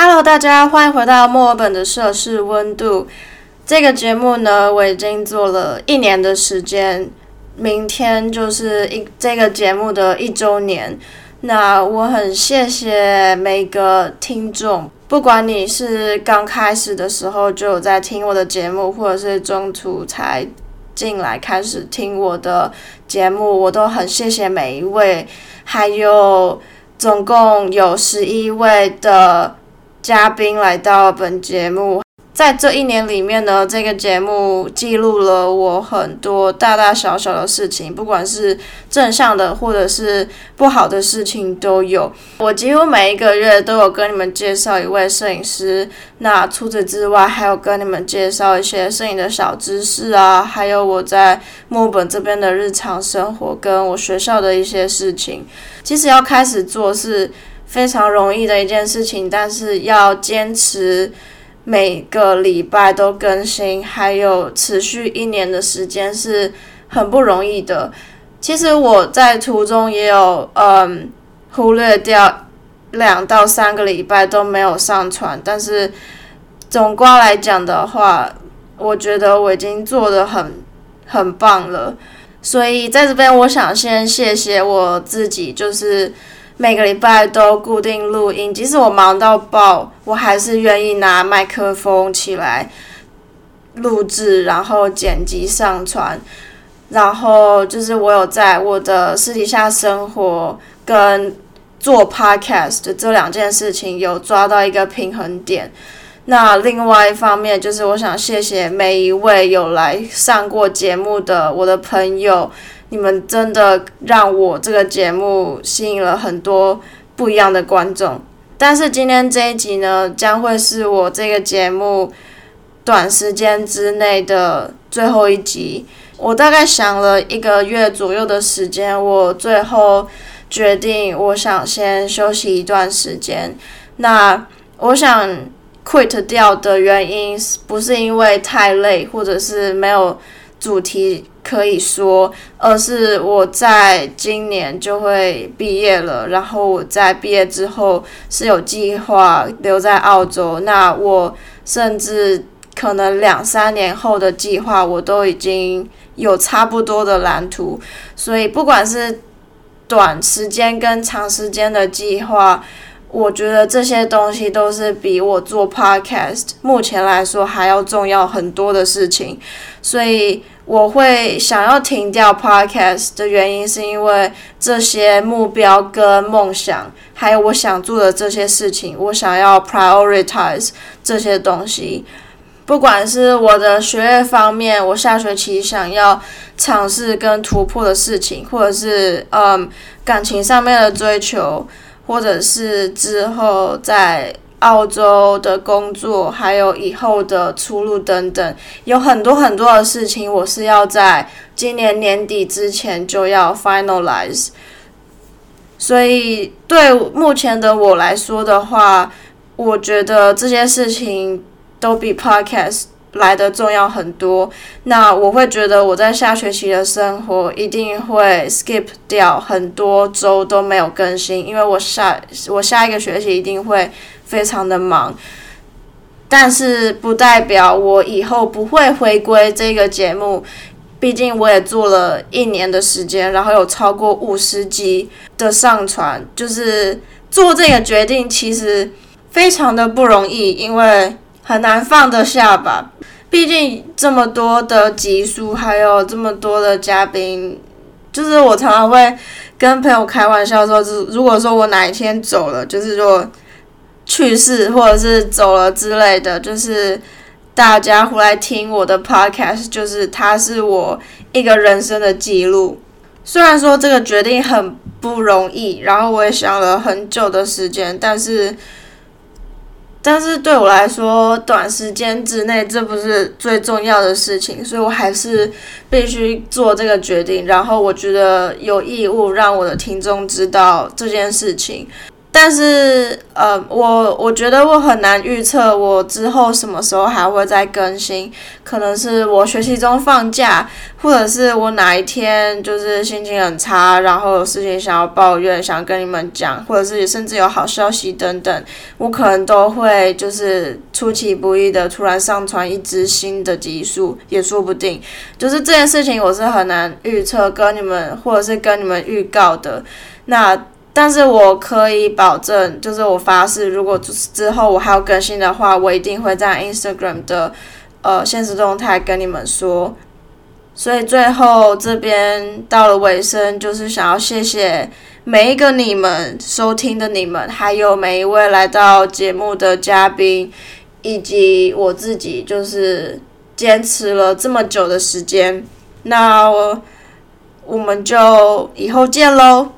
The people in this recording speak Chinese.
Hello，大家欢迎回到墨尔本的摄氏温度。这个节目呢，我已经做了一年的时间，明天就是一这个节目的一周年。那我很谢谢每个听众，不管你是刚开始的时候就有在听我的节目，或者是中途才进来开始听我的节目，我都很谢谢每一位。还有总共有十一位的嘉宾来到本节目。在这一年里面呢，这个节目记录了我很多大大小小的事情，不管是正向的或者是不好的事情都有。我几乎每一个月都有跟你们介绍一位摄影师。那除此之外，还有跟你们介绍一些摄影的小知识啊，还有我在墨本这边的日常生活，跟我学校的一些事情。其实要开始做是非常容易的一件事情，但是要坚持。每个礼拜都更新，还有持续一年的时间是很不容易的。其实我在途中也有嗯忽略掉两到三个礼拜都没有上传，但是总括来讲的话，我觉得我已经做的很很棒了。所以在这边，我想先谢谢我自己，就是。每个礼拜都固定录音，即使我忙到爆，我还是愿意拿麦克风起来录制，然后剪辑上传。然后就是我有在我的私底下生活跟做 podcast 这两件事情有抓到一个平衡点。那另外一方面就是我想谢谢每一位有来上过节目的我的朋友。你们真的让我这个节目吸引了很多不一样的观众，但是今天这一集呢，将会是我这个节目短时间之内的最后一集。我大概想了一个月左右的时间，我最后决定，我想先休息一段时间。那我想 quit 掉的原因，不是因为太累，或者是没有主题。可以说，而是我在今年就会毕业了，然后我在毕业之后是有计划留在澳洲。那我甚至可能两三年后的计划，我都已经有差不多的蓝图。所以，不管是短时间跟长时间的计划，我觉得这些东西都是比我做 podcast 目前来说还要重要很多的事情。所以。我会想要停掉 podcast 的原因，是因为这些目标跟梦想，还有我想做的这些事情，我想要 prioritize 这些东西。不管是我的学业方面，我下学期想要尝试跟突破的事情，或者是嗯感情上面的追求，或者是之后在。澳洲的工作，还有以后的出路等等，有很多很多的事情，我是要在今年年底之前就要 finalize。所以对目前的我来说的话，我觉得这些事情都比 podcast 来的重要很多。那我会觉得我在下学期的生活一定会 skip 掉很多周都没有更新，因为我下我下一个学期一定会。非常的忙，但是不代表我以后不会回归这个节目。毕竟我也做了一年的时间，然后有超过五十集的上传，就是做这个决定其实非常的不容易，因为很难放得下吧。毕竟这么多的集数，还有这么多的嘉宾，就是我常常会跟朋友开玩笑说，是如果说我哪一天走了，就是说。去世或者是走了之类的，就是大家回来听我的 podcast，就是它是我一个人生的记录。虽然说这个决定很不容易，然后我也想了很久的时间，但是，但是对我来说，短时间之内这不是最重要的事情，所以我还是必须做这个决定。然后我觉得有义务让我的听众知道这件事情。但是，呃，我我觉得我很难预测我之后什么时候还会再更新，可能是我学习中放假，或者是我哪一天就是心情很差，然后有事情想要抱怨，想跟你们讲，或者是甚至有好消息等等，我可能都会就是出其不意的突然上传一支新的集数，也说不定。就是这件事情我是很难预测，跟你们或者是跟你们预告的。那。但是我可以保证，就是我发誓，如果之后我还要更新的话，我一定会在 Instagram 的呃现实动态跟你们说。所以最后这边到了尾声，就是想要谢谢每一个你们收听的你们，还有每一位来到节目的嘉宾，以及我自己，就是坚持了这么久的时间。那我我们就以后见喽。